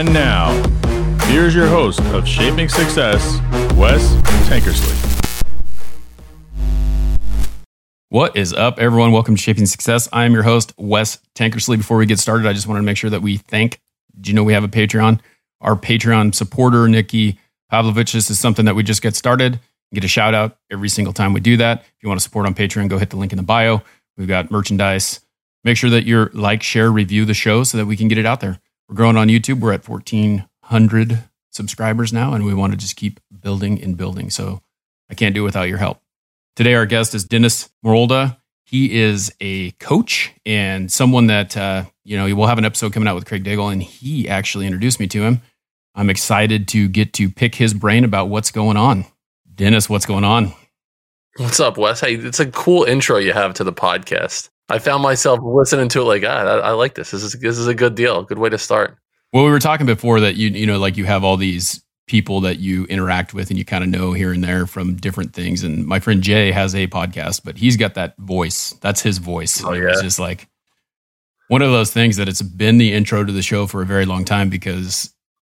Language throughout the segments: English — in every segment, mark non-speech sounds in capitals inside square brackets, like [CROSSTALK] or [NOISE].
And now, here's your host of Shaping Success, Wes Tankersley. What is up, everyone? Welcome to Shaping Success. I am your host, Wes Tankersley. Before we get started, I just wanted to make sure that we thank. Do you know we have a Patreon? Our Patreon supporter, Nikki Pavlovich. This is something that we just get started. Get a shout out every single time we do that. If you want to support on Patreon, go hit the link in the bio. We've got merchandise. Make sure that you're like, share, review the show so that we can get it out there. We're growing on YouTube. We're at 1,400 subscribers now, and we want to just keep building and building. So I can't do it without your help. Today, our guest is Dennis Morolda. He is a coach and someone that, uh, you know, we'll have an episode coming out with Craig Daigle, and he actually introduced me to him. I'm excited to get to pick his brain about what's going on. Dennis, what's going on? What's up, Wes? Hey, it's a cool intro you have to the podcast. I found myself listening to it like, ah, I, I like this. This is this is a good deal. Good way to start. Well, we were talking before that you you know like you have all these people that you interact with and you kind of know here and there from different things. And my friend Jay has a podcast, but he's got that voice. That's his voice. Oh, yeah. It's just like one of those things that it's been the intro to the show for a very long time because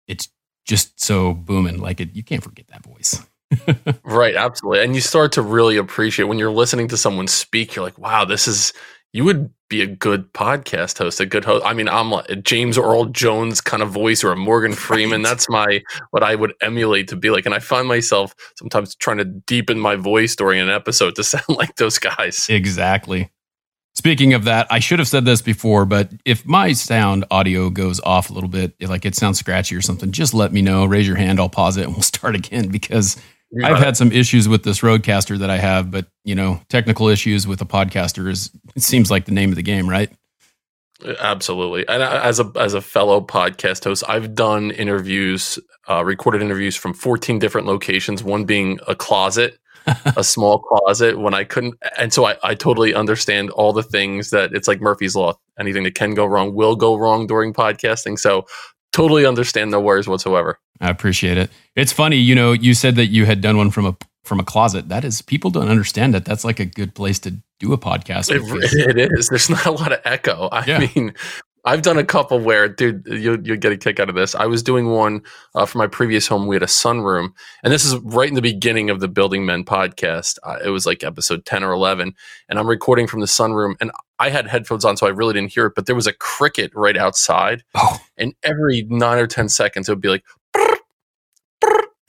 it's just so booming. Like it, you can't forget that voice. [LAUGHS] right, absolutely. And you start to really appreciate when you're listening to someone speak, you're like, wow, this is you would be a good podcast host, a good host. I mean, I'm like a James Earl Jones kind of voice or a Morgan [LAUGHS] Freeman. Right. That's my what I would emulate to be like. And I find myself sometimes trying to deepen my voice during an episode to [LAUGHS] sound like those guys. Exactly. Speaking of that, I should have said this before, but if my sound audio goes off a little bit, like it sounds scratchy or something, just let me know. Raise your hand, I'll pause it and we'll [LAUGHS] start again because I've had some issues with this RODECaster that I have, but you know, technical issues with a podcaster is it seems like the name of the game, right? Absolutely. And as a as a fellow podcast host, I've done interviews, uh, recorded interviews from 14 different locations, one being a closet, [LAUGHS] a small closet when I couldn't and so I, I totally understand all the things that it's like Murphy's Law. Anything that can go wrong will go wrong during podcasting. So totally understand no worries whatsoever. I appreciate it. It's funny, you know, you said that you had done one from a from a closet. That is, people don't understand that. That's like a good place to do a podcast. It, [LAUGHS] it is. There's not a lot of echo. I yeah. mean, I've done a couple where, dude, you you get a kick out of this. I was doing one uh, for my previous home. We had a sunroom, and this is right in the beginning of the Building Men podcast. Uh, it was like episode ten or eleven, and I'm recording from the sunroom, and I had headphones on, so I really didn't hear it. But there was a cricket right outside, oh. and every nine or ten seconds, it would be like,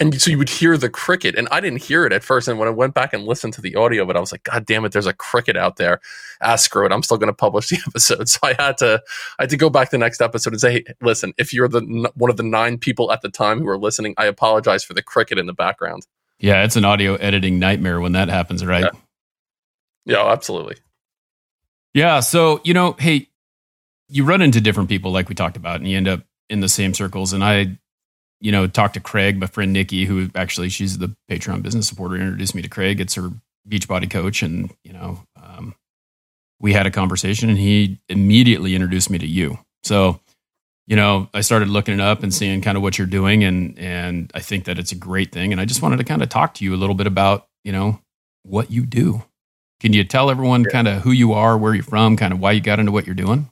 and so you would hear the cricket and i didn't hear it at first and when i went back and listened to the audio of it i was like god damn it there's a cricket out there. Ah screw it i'm still going to publish the [LAUGHS] episode. So i had to i had to go back the next episode and say hey, listen if you're the one of the nine people at the time who are listening i apologize for the cricket in the background. Yeah it's an audio editing nightmare when that happens right? Yeah, yeah absolutely. Yeah so you know hey you run into different people like we talked about and you end up in the same circles and i you know, talk to Craig, my friend Nikki, who actually she's the Patreon business supporter, introduced me to Craig. It's her Beachbody coach, and you know, um, we had a conversation, and he immediately introduced me to you. So, you know, I started looking it up and seeing kind of what you're doing, and and I think that it's a great thing. And I just wanted to kind of talk to you a little bit about you know what you do. Can you tell everyone kind of who you are, where you're from, kind of why you got into what you're doing?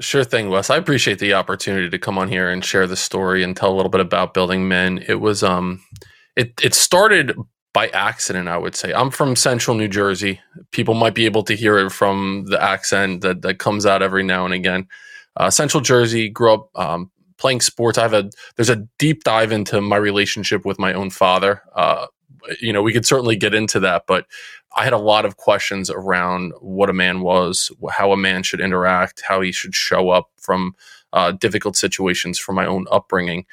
Sure thing, Wes. I appreciate the opportunity to come on here and share the story and tell a little bit about building men. It was um it it started by accident, I would say. I'm from central New Jersey. People might be able to hear it from the accent that, that comes out every now and again. Uh, central Jersey, grew up um, playing sports. I have a there's a deep dive into my relationship with my own father. Uh, you know, we could certainly get into that, but I had a lot of questions around what a man was, how a man should interact, how he should show up from uh, difficult situations from my own upbringing.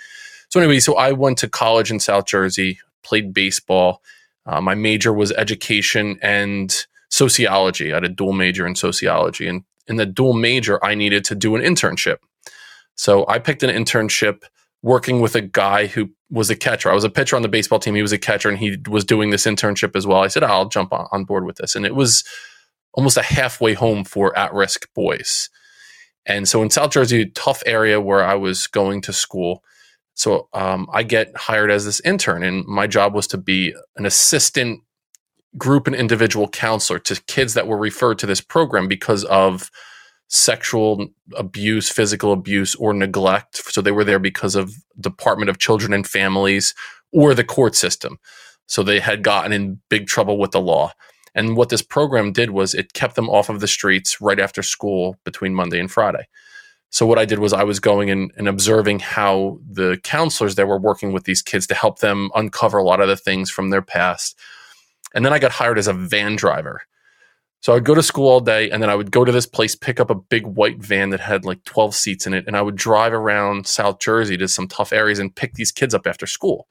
So, anyway, so I went to college in South Jersey, played baseball. Uh, my major was education and sociology. I had a dual major in sociology. And in the dual major, I needed to do an internship. So, I picked an internship working with a guy who was a catcher. I was a pitcher on the baseball team. He was a catcher and he was doing this internship as well. I said, I'll jump on, board with this. And it was almost a halfway home for at risk boys. And so in South Jersey, tough area where I was going to school. So um, I get hired as this intern, and my job was to be an assistant group and individual counselor to kids that were referred to this program because of sexual abuse, physical abuse, or neglect. So they were there because of Department of Children and Families or the court system. So they had gotten in big trouble with the law. And what this program did was it kept them off of the streets right after school between Monday and Friday. So what I did was I was going and, and observing how the counselors that were working with these kids to help them uncover a lot of the things from their past. And then I got hired as a van driver. So I would go to school all day and then I would go to this place, pick up a big white van that had like 12 seats in it, and I would drive around South Jersey to some tough areas and pick these kids up after school.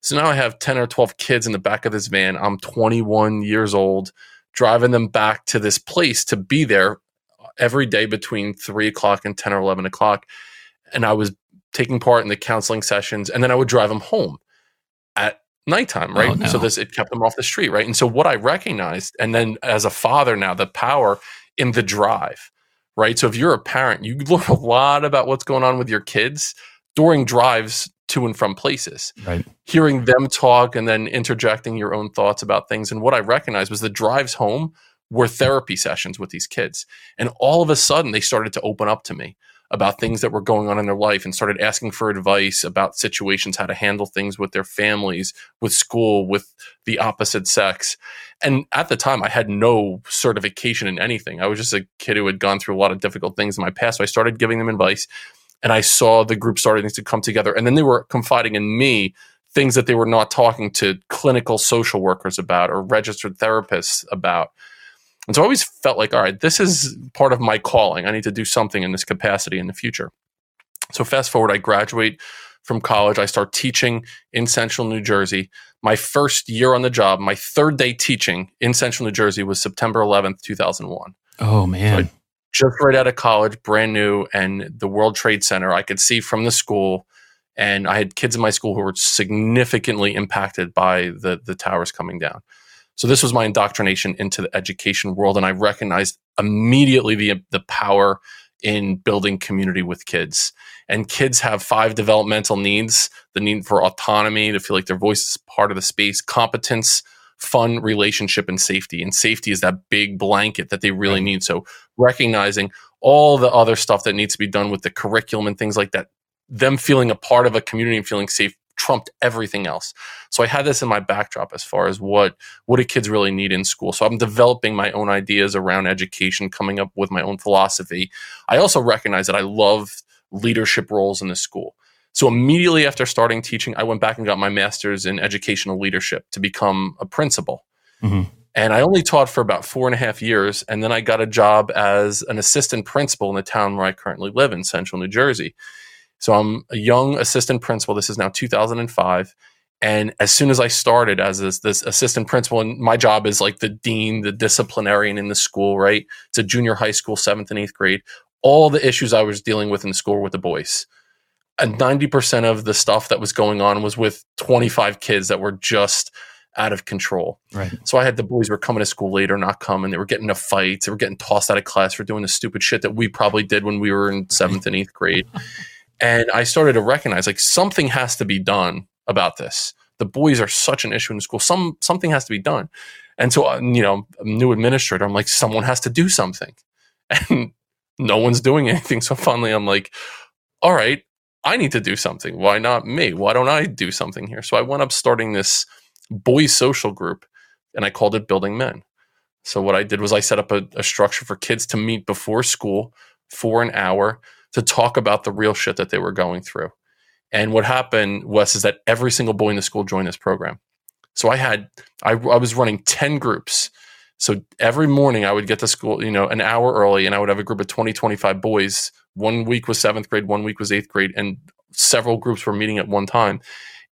So now I have 10 or 12 kids in the back of this van. I'm 21 years old, driving them back to this place to be there every day between 3 o'clock and 10 or 11 o'clock. And I was taking part in the counseling sessions, and then I would drive them home at nighttime, oh, right? Oh, no. So this it kept them off the street, right? And so what I recognized, and then as a father now, the power in the drive, right? So if you're a parent, you [LAUGHS] learn a lot about what's going on with your kids during drives to and from places. Right. Hearing them talk and then interjecting your own thoughts about things. And what I recognized was the drives home were therapy sessions with these kids. And all of a sudden they started to open up to me about things that were going on in their life and started asking for advice about situations, how to handle things with their families, with school, with the opposite sex. And at the time, I had no certification in anything. I was just a kid who had gone through a lot of difficult things in my past. So I started giving them advice and I saw the group starting to come together. And then they were confiding in me things that they were not talking to clinical social workers about or registered therapists about. And so I always felt like, all right, this is part of my calling. I need to do something in this capacity in the future. So fast forward, I graduate from college. I start teaching in central New Jersey. My first year on the job, my third day teaching in central New Jersey was September 11th, 2001. Oh, man. So just right out of college, brand new, and the World Trade Center, I could see from the school. And I had kids in my school who were significantly impacted by the, the towers coming down. So this was my indoctrination into the education world, and I recognized immediately the the power in building community with kids. And kids have five developmental needs: the need for autonomy, to feel like their voice is part of the space, competence, fun, relationship, and safety. And safety is that big blanket that they really need. So recognizing all the other stuff that needs to be done with the curriculum and things like that, them feeling a part of a community and feeling safe trumped everything else. So I had this in my backdrop as far as what what do kids really need in school. So I'm developing my own ideas around education, coming up with my own philosophy. I also recognize that I love leadership roles in the school. So immediately after starting teaching, I went back and got my master's in educational leadership to become a principal. Mm-hmm. And I only taught for about four and a half years. And then I got a job as an assistant principal in the town where I currently live in central New Jersey. So I'm a young assistant principal. This is now 2005. And as soon as I started as this, this, assistant principal, and my job is like the dean, the disciplinarian in the school, right? It's a junior high school, seventh and eighth grade. All the issues I was dealing with in the school were with the boys. And 90% of the stuff that was going on was with 25 kids that were just out of control. Right. So I had the boys were coming to school later, not coming. They were getting into fights. They were getting tossed out of class for doing the stupid shit that we probably did when we were in seventh and eighth grade. [LAUGHS] And I started to recognize like something has to be done about this. The boys are such an issue in school. Some something has to be done. And so, uh, you know, new administrator, I'm like, someone has to do something, [LAUGHS] and no one's doing anything. So finally, I'm like, all right, I need to do something. Why not me? Why don't I do something here? So I went up starting this boys social group, and I called it Building Men. So what I did was I set up a, a structure for kids to meet before school for an hour to talk about the real shit that they were going through. And what happened was is that every single boy in the school joined this program. So I had I, I was running 10 groups. So every morning I would get to school, you know, an hour early and I would have a group of 20, 25 boys. One week was seventh grade, one week was eighth grade, and several groups were meeting at one time.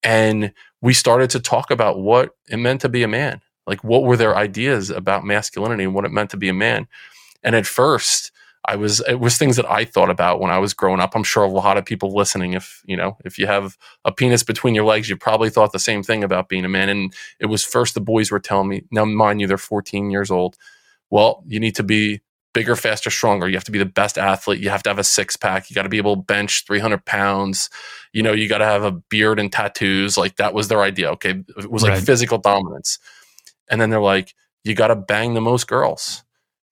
And we started to talk about what it meant to be a man. Like what were their ideas about masculinity and what it meant to be a man. And at first, I was it was things that I thought about when I was growing up. I'm sure a lot of people listening, if you know, if you have a penis between your legs, you probably thought the same thing about being a man. And it was first the boys were telling me. Now, mind you, they're 14 years old. Well, you need to be bigger, faster, stronger. You have to be the best athlete. You have to have a six pack. You got to be able to bench 300 pounds. You know, you got to have a beard and tattoos. Like that was their idea. Okay, it was like right. physical dominance. And then they're like, you got to bang the most girls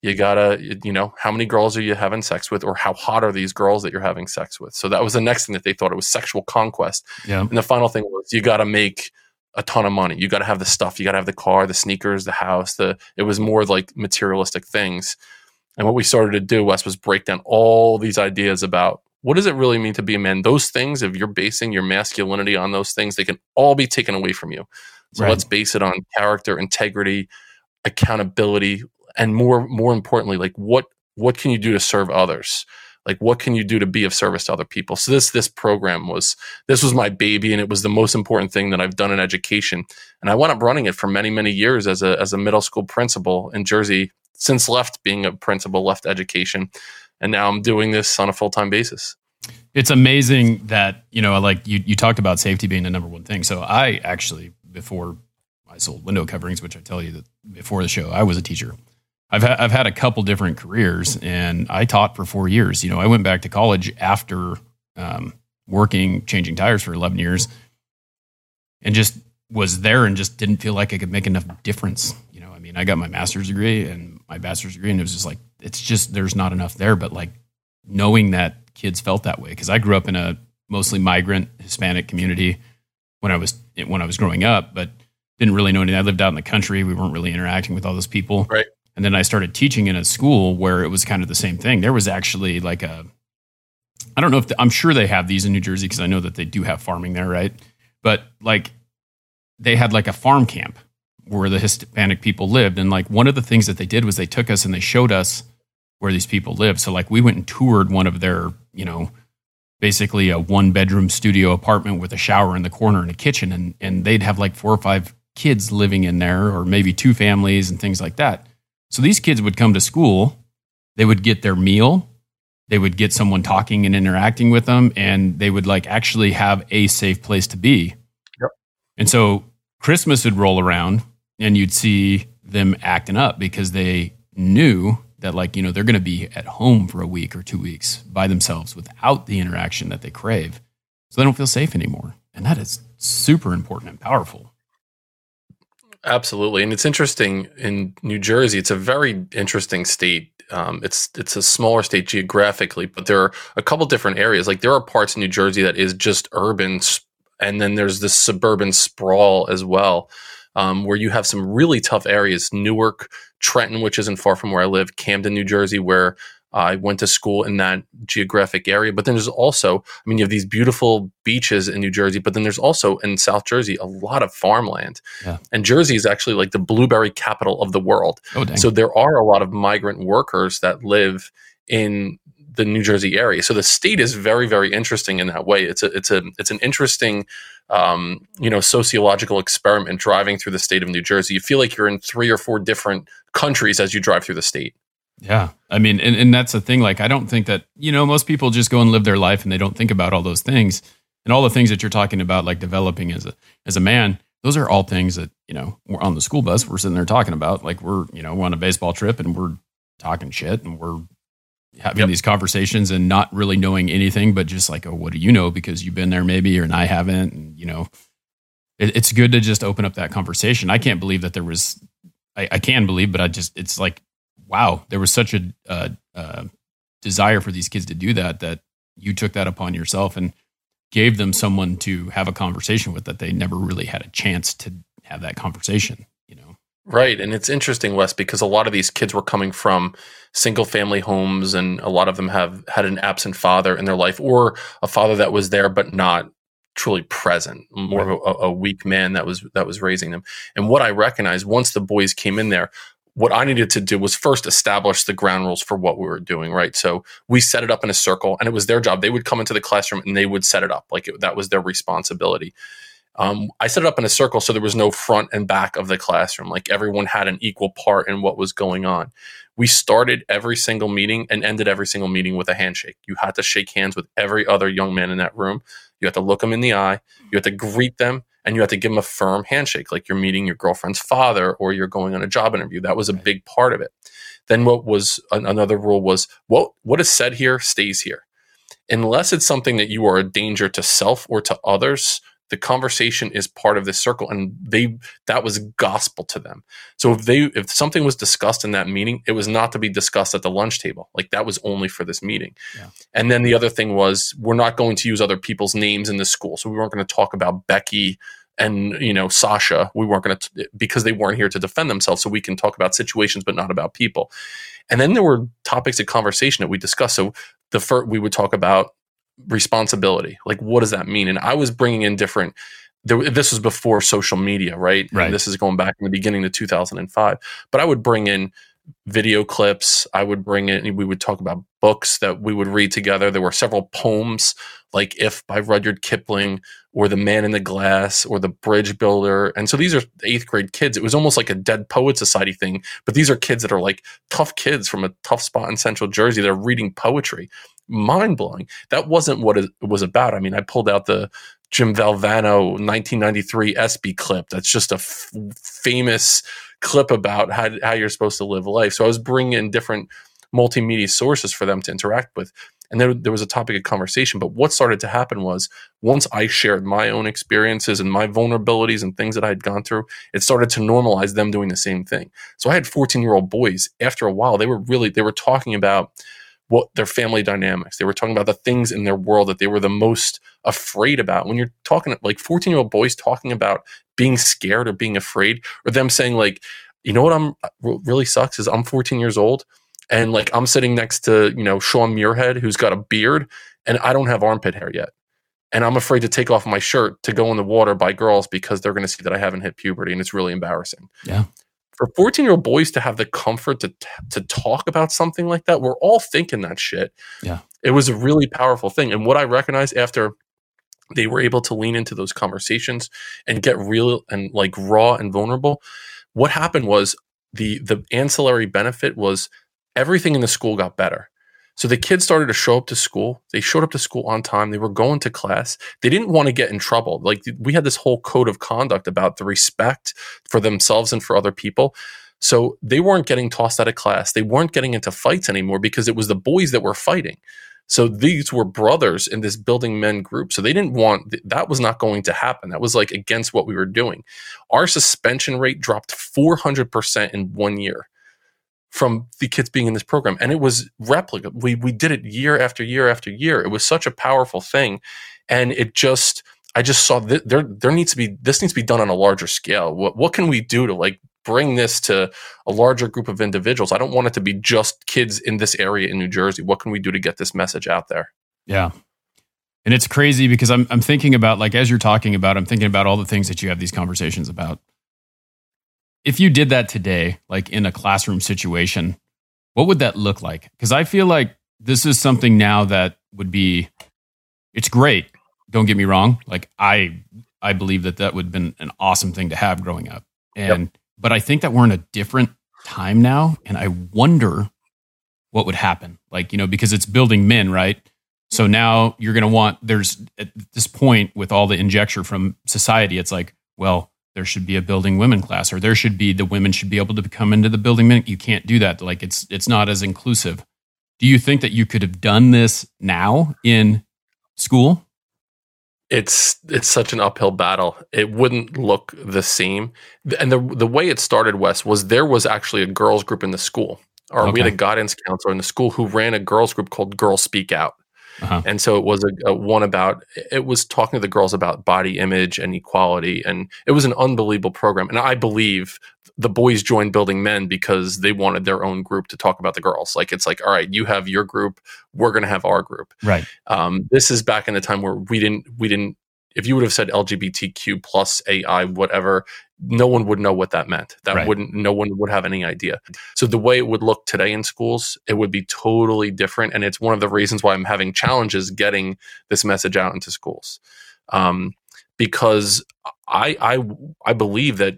you gotta you know how many girls are you having sex with or how hot are these girls that you're having sex with? So that was the next thing that they thought it was sexual conquest. Yeah. and the final thing was you gotta make a ton of money. You gotta have the stuff. You gotta have the car the sneakers the house the it was more like materialistic things. And what we started to do wes was break down all these ideas about what does it really mean to be a man? Those things if you're basing your masculinity on those things they can all be taken away from you. So Right. let's base it on character integrity accountability and more more importantly like what what can you do to serve others like what can you do to be of service to other people so this this program was this was my baby and it was the most important thing that i've done in education and i wound up running it for many many years as a as a middle school principal in jersey since left being a principal left education and now i'm doing this on a full-time basis It's amazing that, you know, like you, you talked about safety being the number one thing. So I actually, before I sold window coverings, which I tell you that before the show, I was a teacher. I've, ha- I've had a couple different careers and I taught for four years. You know, I went back to college after um, working, changing tires for 11 years and just was there and just didn't feel like I could make enough difference. You know, I mean, I got my master's degree and my bachelor's degree and it was just like, it's just, there's not enough there. But like knowing that kids felt that way, because I grew up in a mostly migrant Hispanic community when I was, when I was growing up, but didn't really know anything. I lived out in the country. We weren't really interacting with all those people. Right. And then I started teaching in a school where it was kind of the same thing. There was actually like a, I don't know if the, I'm sure they have these in New Jersey because I know that they do have farming there, right? But like they had like a farm camp where the Hispanic people lived. And like one of the things that they did was they took us and they showed us where these people lived. So like we went and toured one of their, you know, basically a one bedroom studio apartment with a shower in the corner and a kitchen. And, and they'd have like four or five kids living in there or maybe two families and things like that. So these kids would come to school, they would get their meal, they would get someone talking and interacting with them, and they would like actually have a safe place to be. Yep. And so Christmas would roll around and you'd see them acting up because they knew that like, you know, they're going to be at home for a week or two weeks by themselves without the interaction that they crave. So they don't feel safe anymore. And that is super important and powerful. Absolutely, and it's interesting in New Jersey. It's a very interesting state. Um, it's it's a smaller state geographically, but there are a couple different areas. Like there are parts in New Jersey that is just urban, and then there's this suburban sprawl as well, um, where you have some really tough areas. Newark, Trenton, which isn't far from where I live, Camden, New Jersey, where I went to school in that geographic area. But then there's also, I mean, you have these beautiful beaches in New Jersey, but then there's also in South Jersey a lot of farmland. Yeah. And Jersey is actually like the blueberry capital of the world. Oh. So there are a lot of migrant workers that live in the New Jersey area. So the state is very, very interesting in that way. It's a, it's a, it's an interesting, um, you know, sociological experiment driving through the state of New Jersey. You feel like you're in three or four different countries as you drive through the state. Yeah. I mean, and, and that's the thing. Like, I don't think that, you know, most people just go and live their life and they don't think about all those things. And all the things that you're talking about, like developing as a as a man, those are all things that, you know, we're on the school bus, we're sitting there talking about. Like we're, you know, we're on a baseball trip and we're talking shit and we're having Yep. these conversations and not really knowing anything, but just like, oh, what do you know? Because you've been there maybe, or and I haven't. And, you know, it, it's good to just open up that conversation. I can't believe that there was, I, I can believe, but I just, it's like, wow, there was such a uh, uh, desire for these kids to do that that you took that upon yourself and gave them someone to have a conversation with that they never really had a chance to have that conversation. You know, Right. And it's interesting, Wes, because a lot of these kids were coming from single family homes and a lot of them have had an absent father in their life or a father that was there but not truly present, more of a, a weak man that was that was raising them. And what I recognized once the boys came in there, what I needed to do was first establish the ground rules for what we were doing, right? So we set it up in a circle and it was their job. They would come into the classroom and they would set it up like it, that was their responsibility. Um, I set it up in a circle so there was no front and back of the classroom. Like everyone had an equal part in what was going on. We started every single meeting and ended every single meeting with a handshake. You had to shake hands with every other young man in that room. You had to look them in the eye. You had to greet them and you have to give them a firm handshake, like you're meeting your girlfriend's father or you're going on a job interview. That was a Right. big part of it. Then what was an- another rule was what what is said here stays here. Unless it's something that you are a danger to self or to others, the conversation is part of this circle and they that was gospel to them so if they if something was discussed in that meeting it was not to be discussed at the lunch table like that was only for this meeting yeah. and then the other thing was we're not going to use other people's names in the school so we weren't going to talk about becky and you know Sasha, we weren't going to because they weren't here to defend themselves. So we can talk about situations, but not about people. And then there were topics of conversation that we discussed. So the first we would talk about responsibility. Like, what does that mean? And I was bringing in different. There, this was before social media, right? Right. And this is going back in the beginning of 2005. But I would bring in video clips. I would bring in. We would talk about books that we would read together. There were several poems, like "If" by Rudyard Kipling, or "The Man in the Glass," or "The Bridge Builder." And so these are eighth grade kids. It was almost like a Dead Poet Society thing. But these are kids that are like tough kids from a tough spot in Central Jersey. They're reading poetry mind blowing. That wasn't what it was about. I mean, I pulled out the Jim Valvano 1993 ESPY clip. That's just a f- famous clip about how, how you're supposed to live life. So I was bringing in different multimedia sources for them to interact with. And there was a topic of conversation. But what started to happen was once I shared my own experiences and my vulnerabilities and things that I had gone through, it started to normalize them doing the same thing. So I had 14 year old boys. After a while, they were really, they were talking about what their family dynamics. They were talking about the things in their world that they were the most afraid about. When you're talking like 14 year old boys talking about being scared or being afraid, or them saying like, you know what I'm really sucks is I'm 14 years old and like I'm sitting next to you know Sean Muirhead who's got a beard and I don't have armpit hair yet. And I'm afraid to take off my shirt to go in the water by girls because they're going to see that I haven't hit puberty and it's really embarrassing. Yeah for 14 year old boys to have the comfort to, to talk about something like that, we're all thinking that shit. Yeah. It was a really powerful thing. And what I recognized after they were able to lean into those conversations and get real and like raw and vulnerable, what happened was the the ancillary benefit was everything in the school got better. So the kids started to show up to school. They showed up to school on time. They were going to class. They didn't want to get in trouble. Like we had this whole code of conduct about the respect for themselves and for other people. So they weren't getting tossed out of class. They weren't getting into fights anymore because it was the boys that were fighting. So these were brothers in this building men group. So they didn't want that was not going to happen. That was like against what we were doing. Our suspension rate dropped 400% in one year from the kids being in this program. And it was replica we we did it year after year after year. It was such a powerful thing. And it just i just saw that there there needs to be this needs to be done on a larger scale. What what can we do to like bring this to a larger group of individuals? I don't want it to be just kids in this area in new jersey. What can we do to get this message out there? Yeah. And it's crazy because i'm i'm thinking about like as you're talking about i'm thinking about all the things that you have these conversations about if you did that today, like in a classroom situation, what would that look like? Because I feel like this is something now that would be, it's great. Don't get me wrong. Like I, I believe that that would have been an awesome thing to have growing up. And, yep. but I think that we're in a different time now. And I wonder what would happen. Like, you know, because it's building men, right? So now you're going to want, there's at this point with all the injecture from society, it's like, well, there should be a building women class or there should be the women should be able to come into the building men you can't do that. Like it's it's not as inclusive. Do you think that you could have done this now in school? It's it's such an uphill battle. It wouldn't look the same. And the the way it started wes was there was actually a girls group in the school or okay. we had a guidance counselor in the school who ran a girls group called girls speak out uh-huh. And so it was a, a, one about it was talking to the girls about body image and equality, and it was an unbelievable program. And I believe the boys joined Building Men because they wanted their own group to talk about the girls. Like it's like, all right, you have your group, we're going to have our group. Right. Um, this is back in the time where we didn't we didn't if you would have said LGBTQ plus AI, whatever, no one would know what that meant. That right. wouldn't, no one would have any idea. So the way it would look today in schools, it would be totally different. And it's one of the reasons why I'm having challenges getting this message out into schools. Um, because I, I, I believe that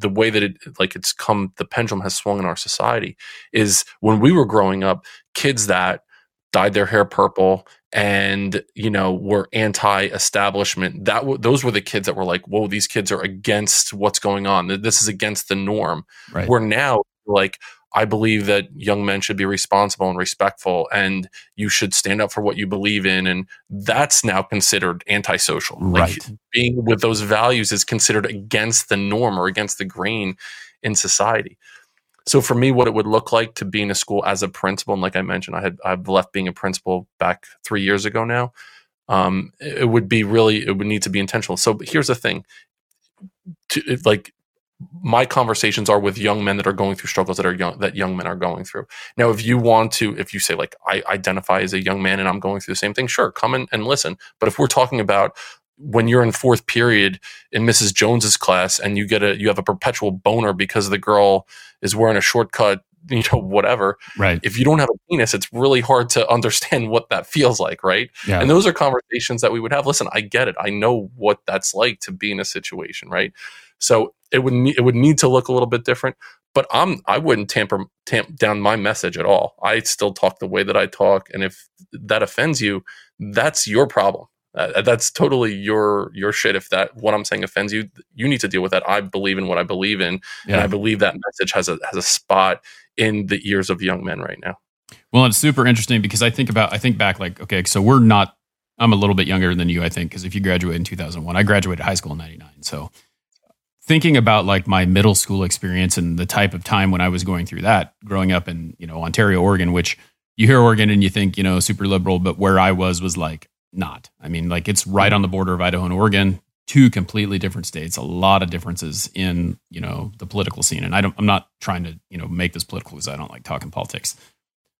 the way that it like it's come the pendulum has swung in our society is when we were growing up kids that dyed their hair purple and you know were anti-establishment that w- those were the kids that were like whoa these kids are against what's going on this is against the norm right. we're now like I believe that young men should be responsible and respectful and you should stand up for what you believe in. And that's now considered antisocial. Right. Like being with those values is considered against the norm or against the grain in society. So for me, what it would look like to be in a school as a principal, and like I mentioned, I had I've left being a principal back three years ago now. Um, it would be really it would need to be intentional. So here's the thing: to, like my conversations are with young men that are going through struggles that are young that young men are going through. Now, if you want to, if you say like I identify as a young man and I'm going through the same thing, sure, come and listen. But if we're talking about when you're in fourth period in Mrs. Jones's class and you get a you have a perpetual boner because the girl is wearing a shortcut, [LAUGHS] you know, whatever. Right. If you don't have a penis, it's really hard to understand what that feels like, right? Yeah. And those are conversations that we would have. Listen, I get it. I know what that's like to be in a situation, right? So it would ne- it would need to look a little bit different. But I'm I wouldn't tamper tamp down my message at all. I still talk the way that I talk, and if that offends you, that's your problem. Uh, that's totally your your shit. If that what I'm saying offends you, you need to deal with that. I believe in what I believe in, and I believe that message has a has a spot in the ears of young men right now. Well, it's super interesting because I think about I think back like okay, so we're not. I'm a little bit younger than you, I think, because if you graduated in 2001, I graduated high school in '99. So thinking about like my middle school experience and the type of time when I was going through that, growing up in you know Ontario, Oregon, which you hear Oregon and you think you know super liberal, but where I was was like not. I mean, like it's right on the border of Idaho and Oregon, two completely different states. A lot of differences in you know the political scene, and I don't. I'm not trying to you know make this political because I don't like talking politics.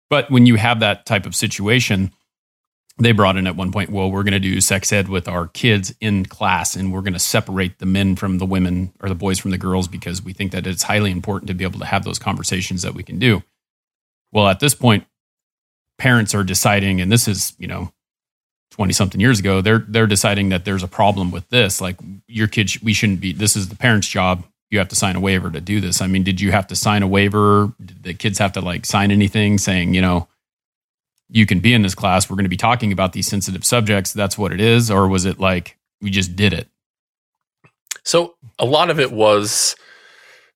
But when you have that type of situation, they brought in at one point, well, we're going to do sex ed with our kids in class and we're going to separate the men from the women or the boys from the girls because we think that it's highly important to be able to have those conversations that we can do. Well, at this point, parents are deciding, and this is, you know, 20 something years ago, they're they're deciding that there's a problem with this. Like your kids, we shouldn't be, this is the parent's job. You have to sign a waiver to do this. I mean, did you have to sign a waiver? Did the kids have to like sign anything saying, you know, you can be in this class. We're going to be talking about these sensitive subjects. That's what it is. Or was it like we just did it? So a lot of it was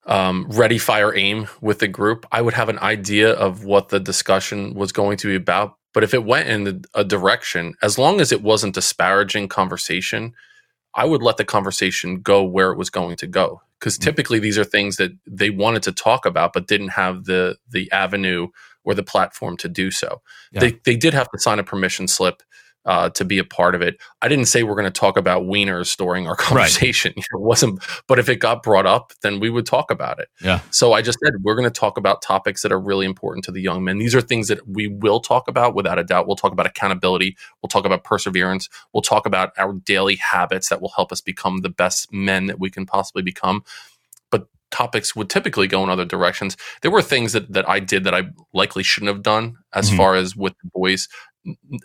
um, ready, fire, aim with the group. I would have an idea of what the discussion was going to be about. But if it went in a direction, as long as it wasn't disparaging conversation, I would let the conversation go where it was going to go. Because Mhm. typically these are things that they wanted to talk about, but didn't have the the avenue or the platform to do so. Yeah. They they did have to sign a permission slip uh, to be a part of it. I didn't say we're going to talk about wieners during our [LAUGHS] conversation. It wasn't, but if it got brought up, then we would talk about it. Yeah. So I just said we're going to talk about topics that are really important to the young men. These are things that we will talk about without a doubt. We'll talk about accountability. We'll talk about perseverance. We'll talk about our daily habits that will help us become the best men that we can possibly become. But topics would typically go in other directions. There were things that that I did that I likely shouldn't have done as Mhm. far as with the boys,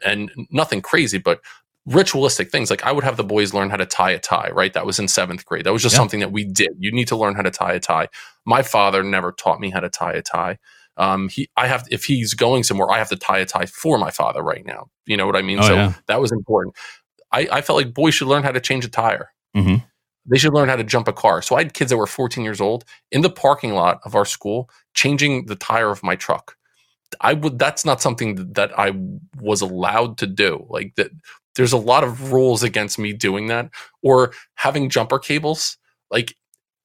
and nothing crazy, but ritualistic things like I would have the boys learn how to tie a tie, right? That was in seventh grade. That was just Yeah. something that we did. You need to learn how to tie a tie. My father never taught me how to tie a tie. Um, he, I have, if he's going somewhere, I have to tie a tie for my father right now. You know what I mean? Oh, so yeah. that was important. I, I felt like boys should learn how to change a tire. Mhm. They should learn how to jump a car. So I had kids that were 14 years old in the parking lot of our school changing the tire of my truck. I would that's not something that I was allowed to do. Like that there's a lot of rules against me doing that or having jumper cables. Like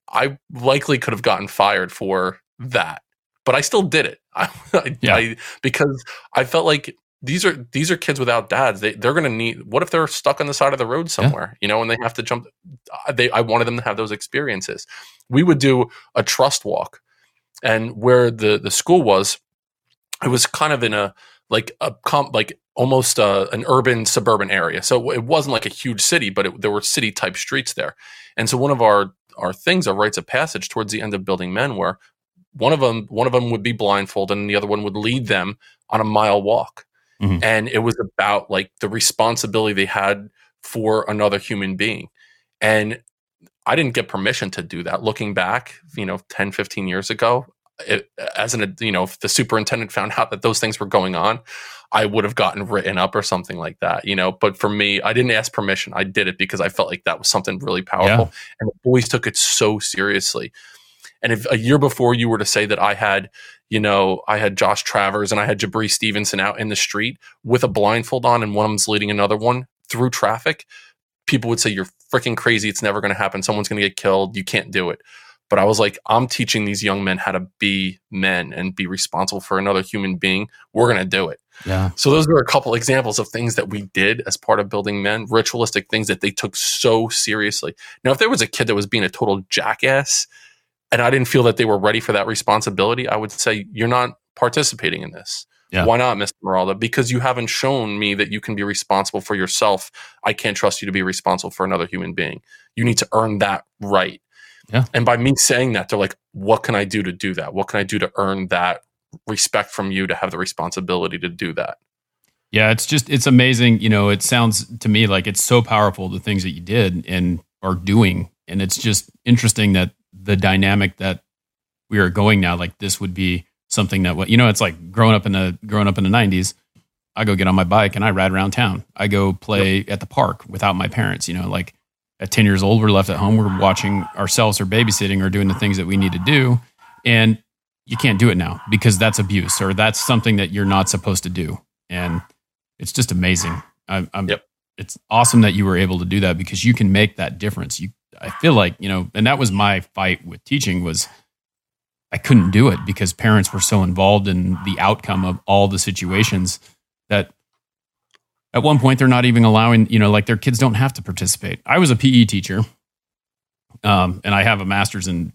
I likely could have gotten fired for that. But I still did it. I, [LAUGHS] I, Yeah. I- because I felt like these are these are kids without dads. They they're going to need what if they're stuck on the side of the road somewhere, you know, and they have to jump uh, they I wanted them to have those experiences. We would do a trust walk and where the the school was it was kind of in a like a comp like almost uh, an urban suburban area. So it wasn't like a huge city but it, there were city type streets there. And so one of our our things our rites of passage towards the end of building men were one of them one of them would be blindfolded and the other one would lead them on a mile walk. Mhm. and it was about like the responsibility they had for another human being. And i didn't get permission to do that. Looking back you know 10 15 years ago it, as an you know if the superintendent found out that those things were going on i would have gotten written up or something like that you know but for me i didn't ask permission i did it because i felt like that was something really powerful and the boys took it so seriously And if a year before you were to say that I had, you know, I had Josh Travers and I had Jabri Stevenson out in the street with a blindfold on and one of them's leading another one through traffic, people would say, You're freaking crazy. It's never going to happen. Someone's going to get killed. You can't do it. But I was like, I'm teaching these young men how to be men and be responsible for another human being. We're going to do it. Yeah. So those were a couple examples of things that we did as part of building men, ritualistic things that they took so seriously. Now, if there was a kid that was being a total jackass and I didn't feel that they were ready for that responsibility, I would say, You're not participating in this. Yeah. Why not, Mr. Morolda? Because you haven't shown me that you can be responsible for yourself. I can't trust you to be responsible for another human being. You need to earn that right. Yeah. And by me saying that, they're like, what can I do to do that? What can I do to earn that respect from you to have the responsibility to do that? Yeah, it's just it's amazing. You know, it sounds to me like it's so powerful the things that you did and are doing, and it's just interesting that the dynamic that we are going now, like this would be something that what you know, it's like growing up in the growing up in the '90s. I go get on my bike and I ride around town. I go play at the park without my parents. You know, like at 10 years old, we're left at home. We're watching ourselves or babysitting or doing the things that we need to do. And you can't do it now because that's abuse or that's something that you're not supposed to do. And it's just amazing. I, I'm, yep. It's awesome that you were able to do that because you can make that difference. You, I feel like, you know, and that was my fight with teaching was I couldn't do it because parents were so involved in the outcome of all the situations that at one point they're not even allowing, you know, like their kids don't have to participate. I was a PE teacher, um, and I have a master's in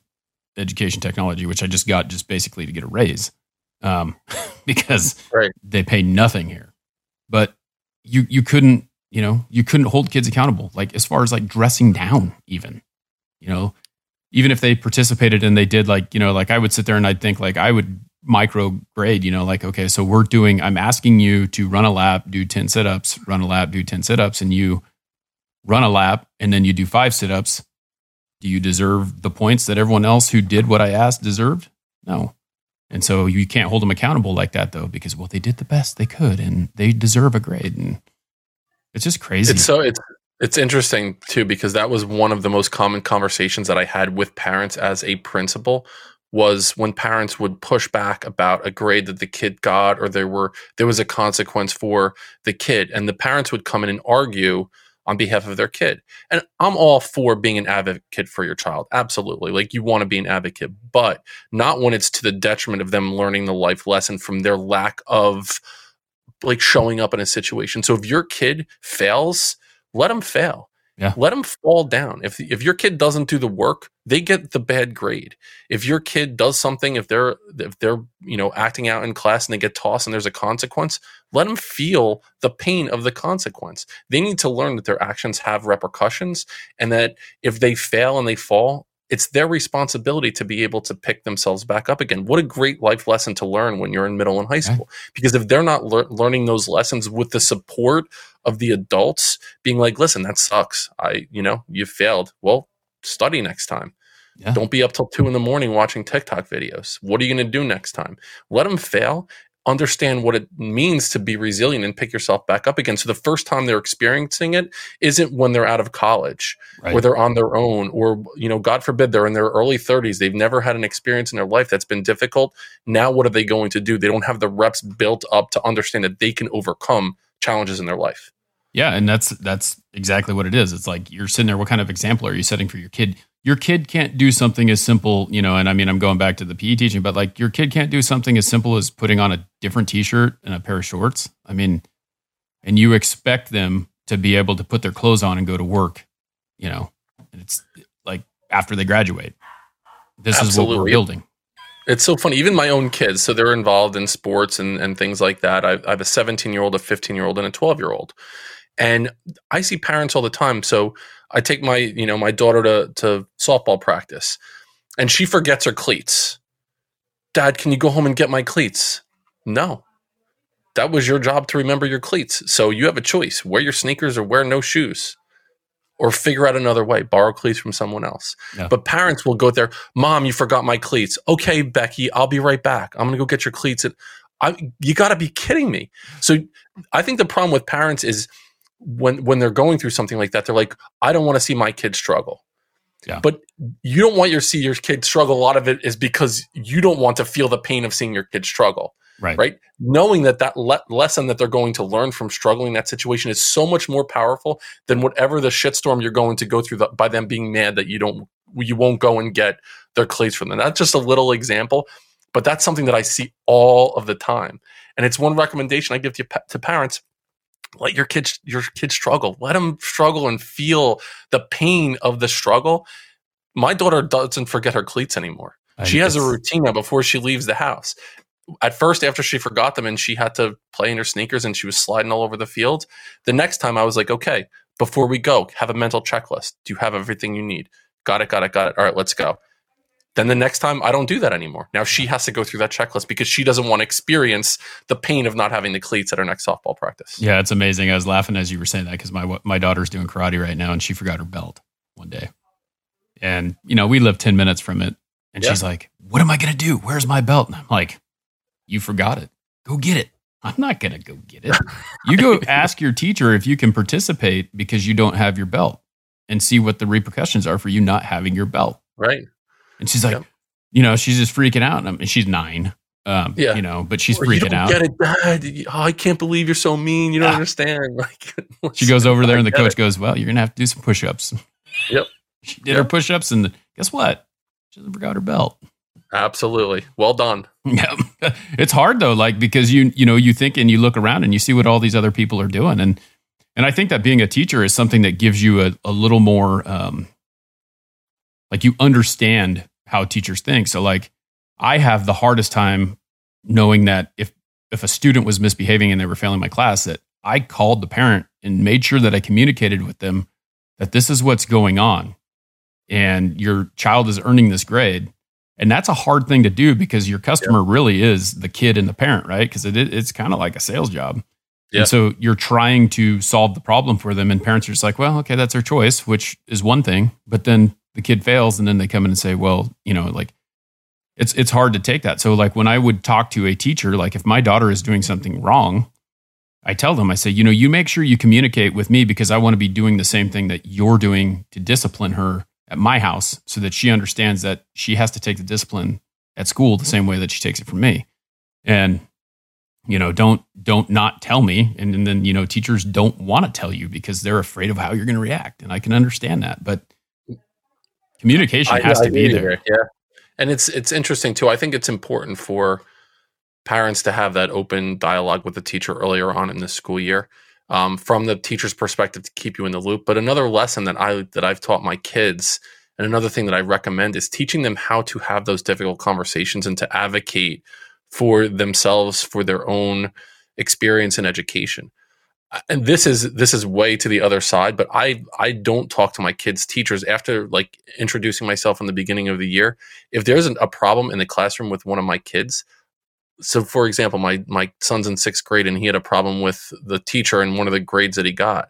education technology, which I just got just basically to get a raise um, [LAUGHS] because right. they pay nothing here. But you you couldn't, you know, you couldn't hold kids accountable, like as far as like dressing down, even, you know, even if they participated and they did like, you know, like I would sit there and I'd think like I would micro grade, you know, like, okay, so we're doing, I'm asking you to run a lap, do 10 sit ups, run a lap, do 10 sit ups, and you run a lap and then you do five sit ups. Do you deserve the points that everyone else who did what I asked deserved? No. And so you can't hold them accountable like that though, because well, they did the best they could and they deserve a grade. And it's just crazy. It's so it's it's interesting too because that was one of the most common conversations that I had with parents as a principal was when parents would push back about a grade that the kid got or there were there was a consequence for the kid and the parents would come in and argue on behalf of their kid. And I'm all for being an advocate for your child. Absolutely. Like you want to be an advocate, but not when it's to the detriment of them learning the life lesson from their lack of like showing up in a situation. So if your kid fails, let them fail yeah. Let them fall down. If if your kid doesn't do the work, they get the bad grade. If your kid does something, if they're if they're you know acting out in class and they get tossed and there's a consequence, let them feel the pain of the consequence. They need to learn that their actions have repercussions and that if they fail and they fall, it's their responsibility to be able to pick themselves back up again. What a great life lesson to learn when you're in middle and high school. Right. Because if they're not le- learning those lessons with the support of the adults being like, listen, that sucks. I, you know, you failed. Well, study next time. Yeah. Don't be up till two in the morning watching TikTok videos. What are you going to do next time? Let them fail understand what it means to be resilient and pick yourself back up again. So the first time they're experiencing it isn't when they're out of college right. or they're on their own or you know God forbid they're in their early 30s. They've never had an experience in their life that's been difficult. Now what are they going to do? They don't have the reps built up to understand that they can overcome challenges in their life. Yeah, and that's that's exactly what it is. It's like you're sitting there what kind of example are you setting for your kid? Your kid can't do something as simple, you know, and I mean, I'm going back to the PE teaching, but like your kid can't do something as simple as putting on a different t shirt and a pair of shorts. I mean, and you expect them to be able to put their clothes on and go to work, you know, and it's like after they graduate. This Absolutely. is what we're building. It's so funny. Even my own kids, so they're involved in sports and, and things like that. I, I have a 17 year old, a 15 year old, and a 12 year old. And I see parents all the time. So I take my, you know, my daughter to, to softball practice and she forgets her cleats. Dad, can you go home and get my cleats? No. That was your job to remember your cleats. So you have a choice wear your sneakers or wear no shoes or figure out another way, borrow cleats from someone else. Yeah. But parents will go there, Mom, you forgot my cleats. Okay, Becky, I'll be right back. I'm going to go get your cleats. And I, you got to be kidding me. So I think the problem with parents is when when they're going through something like that, they're like, I don't want to see my kid struggle. Yeah. But you don't want your see your kid struggle. A lot of it is because you don't want to feel the pain of seeing your kid struggle. Right. Right. Knowing that that le- lesson that they're going to learn from struggling in that situation is so much more powerful than whatever the shitstorm you're going to go through the, by them being mad that you don't you won't go and get their cleats from them. That's just a little example, but that's something that I see all of the time. And it's one recommendation I give to, to parents let your kids your kids struggle. Let them struggle and feel the pain of the struggle. My daughter doesn't forget her cleats anymore. I- she has a routine now before she leaves the house. At first after she forgot them and she had to play in her sneakers and she was sliding all over the field the next time i was like okay before we go have a mental checklist. Do you have everything you need? Got it got it got it. All right let's go then the next time I don't do that anymore. Now she has to go through that checklist because she doesn't want to experience the pain of not having the cleats at her next softball practice. Yeah, it's amazing. I was laughing as you were saying that because my my daughter's doing karate right now, and she forgot her belt one day, and you know we live ten minutes from it, and Yeah. she's like, "What am I gonna do? Where's my belt?" And I'm like, "You forgot it. Go get it." I'm not gonna go get it. You go [LAUGHS] ask your teacher if you can participate because you don't have your belt, and see what the repercussions are for you not having your belt. Right. And she's like, Yep. you know, she's just freaking out, and, I'm- she's nine. Um, Yeah. you know, but she's Or, you freaking out. get it, Dad. Oh, I can't believe you're so mean. You don't Yeah. understand. [LAUGHS] Like [LAUGHS] She goes over there, and the coach it. goes, "Well, you're gonna have to do some push-ups." [LAUGHS] Yep. She did her push-ups, and guess what? She forgot her belt. Absolutely. Well done. Yeah, it's hard though, like because you you know you think and you look around and you see what all these other people are doing, and and I think that being a teacher is something that gives you a, a little more um, like you understand how teachers think. So like I have the hardest time knowing that if if a student was misbehaving and they were failing my class, that I called the parent and made sure that I communicated with them that this is what's going on, and your child is earning this grade. And that's a hard thing to do because your customer really is the kid and the parent, right? Because it, it's kind of like a sales job. Yeah. And so you're trying to solve the problem for them, and parents are just like, well, okay, that's their choice, which is one thing. But then the kid fails, and then they come in and say, well, you know, like it's it's hard to take that. So like when I would talk to a teacher, like if my daughter is doing something wrong, I tell them, I say, you know, you make sure you communicate with me because I want to be doing the same thing that you're doing to discipline her at my house so that she understands that she has to take the discipline at school the same way that she takes it from me. And you know, don't don't not tell me and, and then you know teachers don't want to tell you because they're afraid of how you're going to react and I can understand that, but communication I- has I to be hear you there. Yeah. And it's it's interesting too. I think it's important for parents to have that open dialogue with the teacher earlier on in the school year. Um, from the teacher's perspective to keep you in the loop. But another lesson that I that I've taught my kids, and another thing that I recommend is teaching them how to have those difficult conversations and to advocate for themselves for their own experience and education. And this is this is way to the other side, but I I don't talk to my kids' teachers after like introducing myself in the beginning of the year. If there's an, a problem in the classroom with one of my kids, so for example, my my son's in sixth grade and he had a problem with the teacher and one of the grades that he got.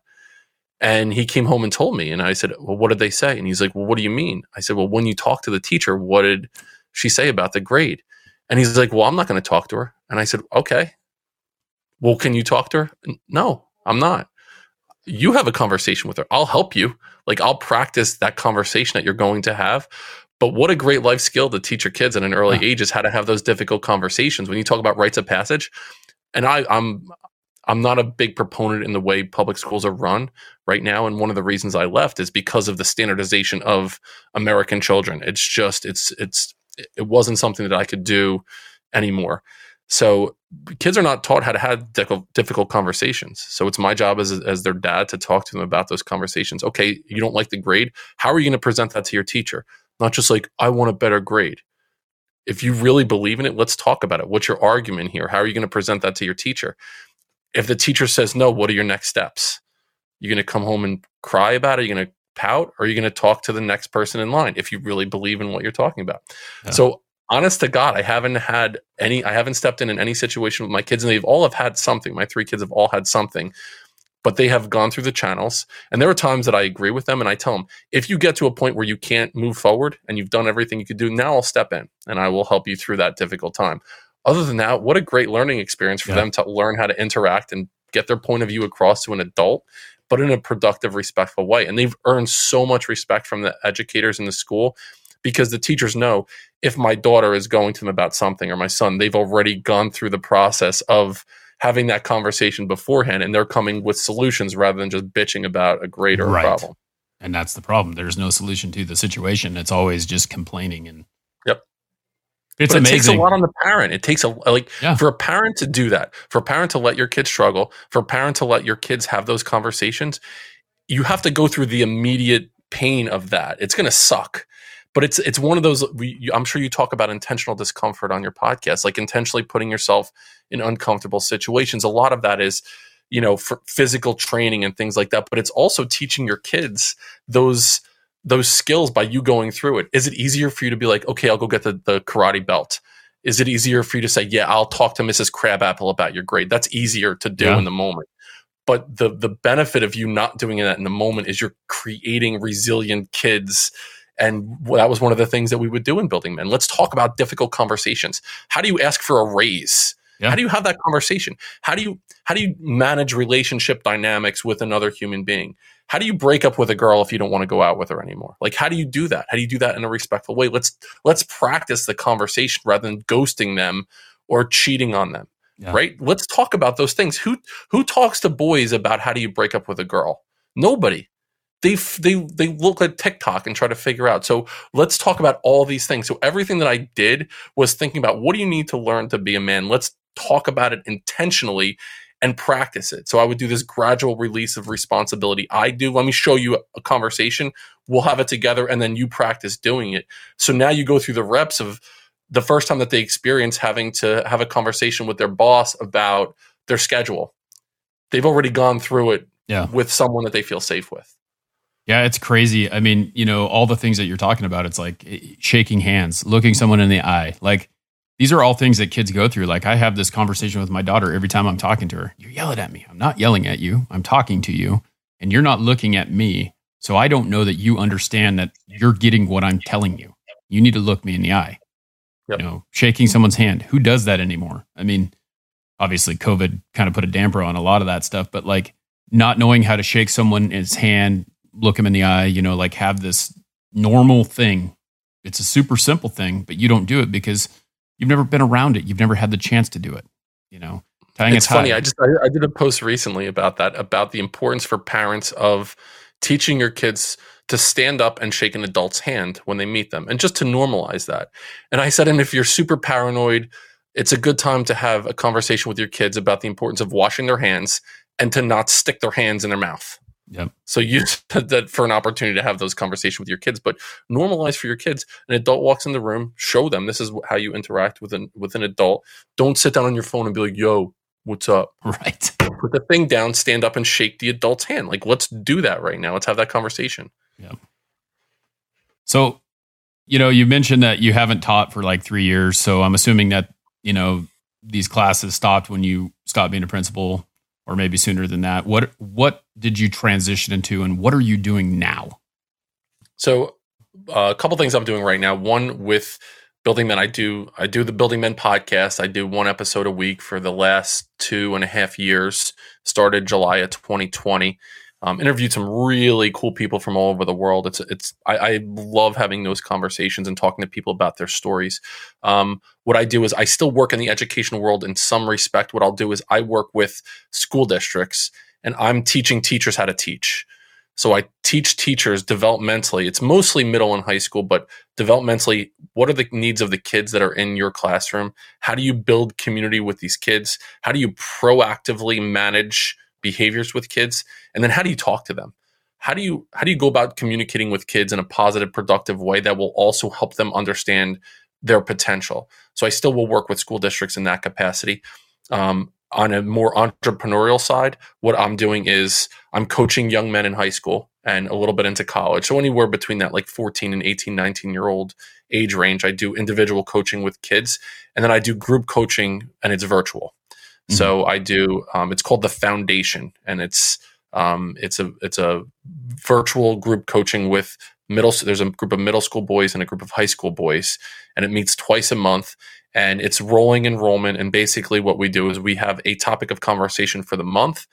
And he came home and told me, and I said, "Well, what did they say?" And he's like, "Well, what do you mean?" I said, "Well, when you talk to the teacher, what did she say about the grade?" And he's like, "Well, I'm not going to talk to her." And I said, "Okay. Well, can you talk to her?" No, I'm not. You have a conversation with her. I'll help you. Like I'll practice that conversation that you're going to have. But what a great life skill to teach your kids at an early Yeah. age is how to have those difficult conversations. When you talk about rites of passage, and I, I'm I'm not a big proponent in the way public schools are run right now. And one of the reasons I left is because of the standardization of American children. It's just it's it's it wasn't something that I could do anymore. So kids are not taught how to have difficult, conversations. So it's my job as as their dad to talk to them about those conversations. Okay, you don't like the grade. How are you going to present that to your teacher? Not just like I want a better grade. If you really believe in it, let's talk about it. What's your argument here? How are you going to present that to your teacher? If the teacher says no, what are your next steps? You're going to come home and cry about it? You're going to pout or are you going to talk to the next person in line if you really believe in what you're talking about? Yeah. So honest to God, I haven't had any, I haven't stepped in in any situation with my kids and they've all have had something. My three kids have all had something, but they have gone through the channels. And there are times that I agree with them and I tell them, if you get to a point where you can't move forward and you've done everything you could do, now I'll step in and I will help you through that difficult time. Other than that, what a great learning experience for Yeah. them to learn how to interact and get their point of view across to an adult, but in a productive, respectful way. And they've earned so much respect from the educators in the school because the teachers know if my daughter is going to them about something or my son, they've already gone through the process of having that conversation beforehand and they're coming with solutions rather than just bitching about a grade or right. a problem. And that's the problem. There's no solution to the situation. It's always just complaining and Yep. It's but amazing. It takes a lot on the parent. It takes a like yeah. for a parent to do that, for a parent to let your kids struggle, for a parent to let your kids have those conversations, you have to go through the immediate pain of that. It's going to suck but it's it's one of those we, i'm sure you talk about intentional discomfort on your podcast like intentionally putting yourself in uncomfortable situations. A lot of that is you know for physical training and things like that but it's also teaching your kids those those skills by you going through it. Is it easier for you to be like okay i'll go get the, the karate belt. Is it easier for you to say yeah i'll talk to mrs crabapple about your grade. That's easier to do yeah. in the moment. But the the benefit of you not doing that in the moment is you're creating resilient kids and that was one of the things that we would do in Building Men. Let's talk about difficult conversations. How do you ask for a raise? Yeah. How do you have that conversation? How do you how do you manage relationship dynamics with another human being? How do you break up with a girl if you don't want to go out with her anymore? Like how do you do that? How do you do that in a respectful way? Let's let's practice the conversation rather than ghosting them or cheating on them. Yeah. Right? Let's talk about those things. Who who talks to boys about how do you break up with a girl? Nobody they they they look at TikTok and try to figure out. So let's talk about all these things. So everything that I did was thinking about what do you need to learn to be a man. Let's talk about it intentionally and practice it. So I would do this gradual release of responsibility. I do. Let me show you a conversation. We'll have it together, and then you practice doing it. So now you go through the reps of the first time that they experience having to have a conversation with their boss about their schedule. They've already gone through it yeah. with someone that they feel safe with. Yeah, it's crazy. I mean, you know, all the things that you're talking about, it's like eh, shaking hands, looking someone in the eye. Like these are all things that kids go through. Like I have this conversation with my daughter every time I'm talking to her. You're yelling at me. I'm not yelling at you. I'm talking to you and you're not looking at me. So I don't know that you understand that you're getting what I'm telling you. You need to look me in the eye. Yep. You know, shaking someone's hand. Who does that anymore? I mean, obviously COVID kind of put a damper on a lot of that stuff, but like not knowing how to shake someone's hand look him in the eye, you know, like have this normal thing. It's a super simple thing, but you don't do it because you've never been around it. You've never had the chance to do it. You know, tying it's funny. I just I, I did a post recently about that about the importance for parents of teaching your kids to stand up and shake an adult's hand when they meet them and just to normalize that. And I said, and if you're super paranoid, it's a good time to have a conversation with your kids about the importance of washing their hands and to not stick their hands in their mouth. Yep. So use [LAUGHS] that for an opportunity to have those conversations with your kids, but normalize for your kids. An adult walks in the room, show them this is how you interact with an with an adult. Don't sit down on your phone and be like, "Yo, what's up?" [LAUGHS] Right. Put the thing down, stand up, and shake the adult's hand. Like, let's do that right now. Let's have that conversation. Yeah. So, you know, you mentioned that you haven't taught for like three years. So I'm assuming that you know these classes stopped when you stopped being a principal or maybe sooner than that. What what did you transition into, and what are you doing now? So, uh, a couple things I'm doing right now. One with Building Men, I do I do the Building Men podcast. I do one episode a week for the last two and a half years. Started July of 2020. Um, interviewed some really cool people from all over the world. It's it's I, I, love having those conversations and talking to people about their stories. Um, what I do is I still work in the education world in some respect. What I'll do is I work with school districts and I'm teaching teachers how to teach. So I teach teachers developmentally. It's mostly middle and high school, but developmentally, what are the needs of the kids that are in your classroom? How do you build community with these kids? How do you proactively manage behaviors with kids and then how do you talk to them? How do you how do you go about communicating with kids in a positive productive way that will also help them understand their potential? So i still will work with school districts in that capacity. Um, on a more entrepreneurial side what i'm doing is i'm coaching young men in high school and a little bit into college. So anywhere between that like 14 and 18 19 year old age range i do individual coaching with kids and then i do group coaching and it's virtual Mm-hmm. So I do. Um, it's called the Foundation, and it's um, it's a it's a virtual group coaching with middle. There's a group of middle school boys and a group of high school boys, and it meets twice a month. and it's rolling enrollment. And basically, what we do is we have a topic of conversation for the month,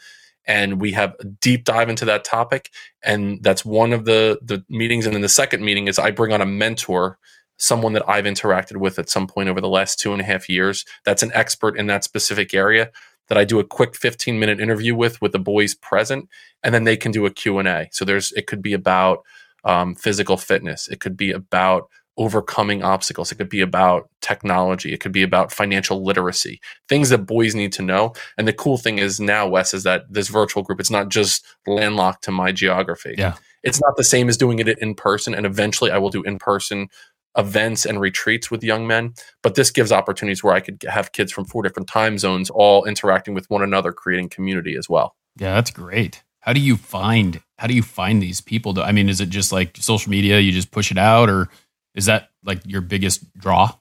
and we have a deep dive into that topic. And that's one of the the meetings. And then the second meeting is I bring on a mentor, someone that I've interacted with at some point over the last two and a half years. That's an expert in that specific area that I do a quick 15 minute interview with with the boys present, and then they can do a Q and A. So there's it could be about um, physical fitness. It could be about overcoming obstacles. It could be about technology. It could be about financial literacy, things that boys need to know. And the cool thing is now, Wes, is that this virtual group, it's not just landlocked to my geography. Yeah. It's not the same as doing it in person. And eventually I will do in person events and retreats with young men. But this gives opportunities where I could have kids from four different time zones all interacting with one another, creating community as well. Yeah, that's great. How do you find how do you find these people? I mean, is it just like social media? You just push it out, or is that like your biggest draw?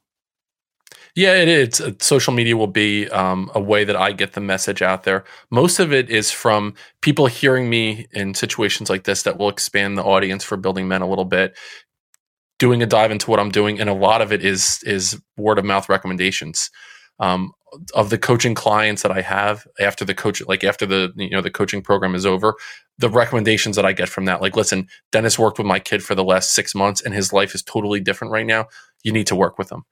Yeah, it is. Uh, social media will be um, a way that I get the message out there. Most of it is from people hearing me in situations like this that will expand the audience for building men a little bit, doing a dive into what I'm doing, and a lot of it is is word of mouth recommendations. Um, of the coaching clients that I have after the coach, like after the you know the coaching program is over, the recommendations that I get from that, like, listen, Dennis worked with my kid for the last six months, and his life is totally different right now. You need to work with him.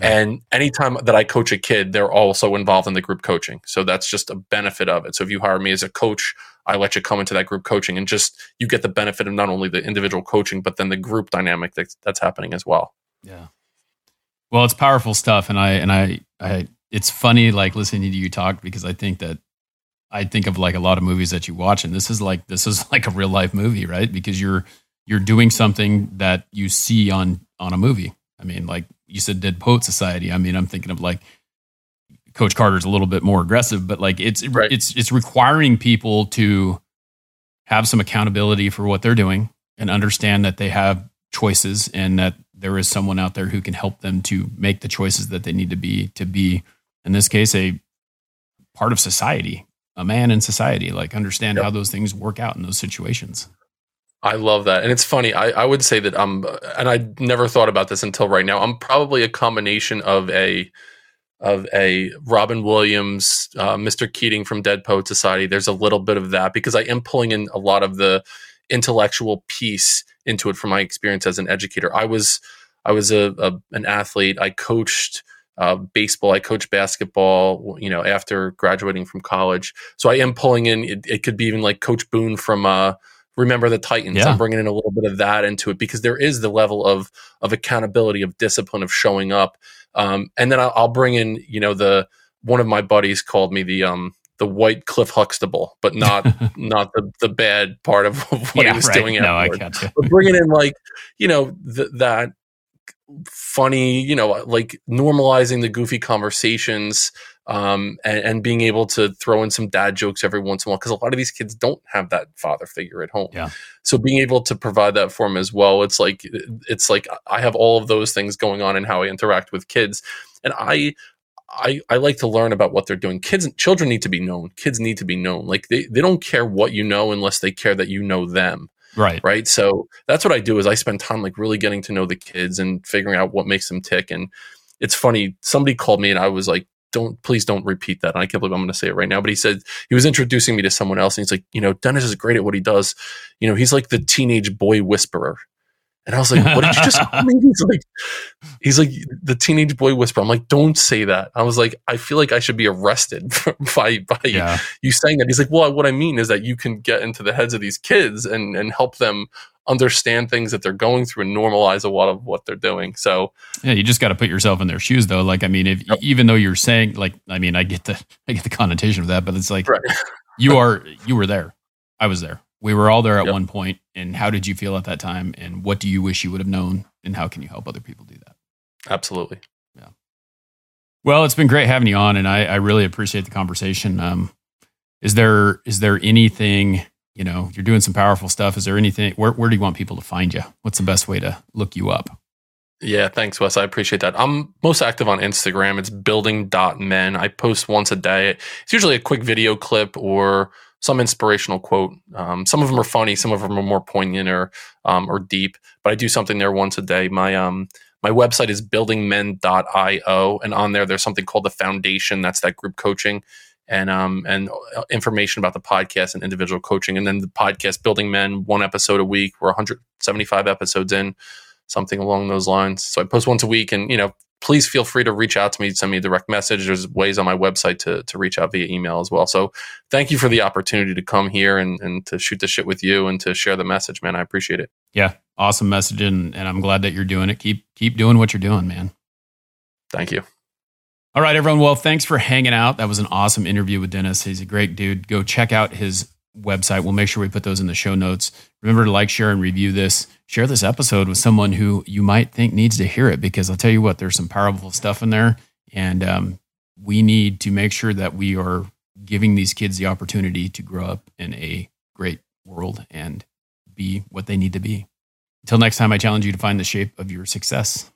And anytime that I coach a kid, they're also involved in the group coaching. So that's just a benefit of it. So if you hire me as a coach, I let you come into that group coaching and just you get the benefit of not only the individual coaching, but then the group dynamic that's, that's happening as well. Yeah. Well, it's powerful stuff. And I, and I, I, it's funny like listening to you talk because I think that I think of like a lot of movies that you watch and this is like this is [LAUGHS] like a real life movie, right? Because you're you're doing something that you see on on a movie. I mean, like you said Dead Poet Society. I mean, I'm thinking of like Coach Carter's a little bit more aggressive, but like it's right. it's it's requiring people to have some accountability for what they're doing and understand that they have choices and that there is someone out there who can help them to make the choices that they need to be to be in this case, a part of society, a man in society, like understand yep. how those things work out in those situations. I love that. And it's funny. I, I would say that I'm, and I never thought about this until right now. I'm probably a combination of a, of a Robin Williams, uh, Mr. Keating from Dead Poet Society. There's a little bit of that because I am pulling in a lot of the intellectual piece into it from my experience as an educator. I was, I was a, a an athlete. I coached uh, baseball. I coached basketball, you know, after graduating from college. So I am pulling in, it, it could be even like Coach Boone from, uh, Remember the Titans. Yeah. I'm bringing in a little bit of that into it because there is the level of of accountability, of discipline, of showing up. Um, and then I'll, I'll, bring in, you know, the one of my buddies called me the um, the white Cliff Huxtable, but not [LAUGHS] not the the bad part of [LAUGHS] what yeah, he was right. doing. No, I can't. but bringing in like you know th- that funny, you know, like normalizing the goofy conversations um, and, and, being able to throw in some dad jokes every once in a while because a lot of these kids don't have that father figure at home. Yeah. So being able to provide that for them as well, it's like it's like I have all of those things going on in how I interact with kids, and I. I, I like to learn about what they're doing. Kids, children need to be known. Kids need to be known. Like they, they don't care what you know unless they care that you know them. Right. Right. So that's what I do is I spend time like really getting to know the kids and figuring out what makes them tick. And it's funny, somebody called me and I was like, don't please don't repeat that. And I can't believe I'm going to say it right now. But he said he was introducing me to someone else, and he's like, you know, Dennis is great at what he does. You know, he's like the teenage boy whisperer. And I was like, what did you just [LAUGHS] call me? He's like, he's like the teenage boy whisper. I'm like, don't say that. I was like, I feel like I should be arrested [LAUGHS] by, by yeah. you saying that. He's like, well, what I mean is that you can get into the heads of these kids and, and help them understand things that they're going through and normalize a lot of what they're doing. So yeah, you just got to put yourself in their shoes though. Like, I mean, if yep. even though you're saying like, I mean, I get the, [LAUGHS] I get the connotation of that, but it's like, right. you are, you were there. I was there. We were all there at yep. one. And how did you feel at that time? And what do you wish you would have known? And how can you help other people do that? Absolutely. Yeah. Well, it's been great having you on, and I, I really appreciate the conversation. Um, is there is there anything you know you're doing some powerful stuff? Is there anything where where do you want people to find you? What's the best way to look you up? Yeah, thanks, Wes. I appreciate that. I'm most active on Instagram. It's building.men. I post once a day. It's usually a quick video clip or some inspirational quote. Um, some of them are funny, some of them are more poignant or um, or deep. But I do something there once a day. My um My website is buildingmen.io, and on there, there's something called the Foundation. That's that group coaching and um and uh, information about the podcast and individual coaching. And then the podcast Building Men, one episode a week. We're 175 episodes in, something along those lines. So I post once a week, and you know, please feel free to reach out to me, send me a direct message. There's ways on my website to to reach out via email as well. So thank you for the opportunity to come here and and to shoot the shit with you and to share the message, man. I appreciate it. Yeah, awesome message, and, and I'm glad that you're doing it. Keep keep doing what you're doing, man. Thank you. All right, everyone. Well, thanks for hanging out. That was an awesome interview with Dennis. He's a great dude. Go check out his website. We'll make sure we put those in the show notes. Remember to like, share, and review this. Share this episode with someone who you might think needs to hear it because I'll tell you what, there's some powerful stuff in there. And um, we need to make sure that we are giving these kids the opportunity to grow up in a great world and be what they need to be. Until next time, I challenge you to find the shape of your success.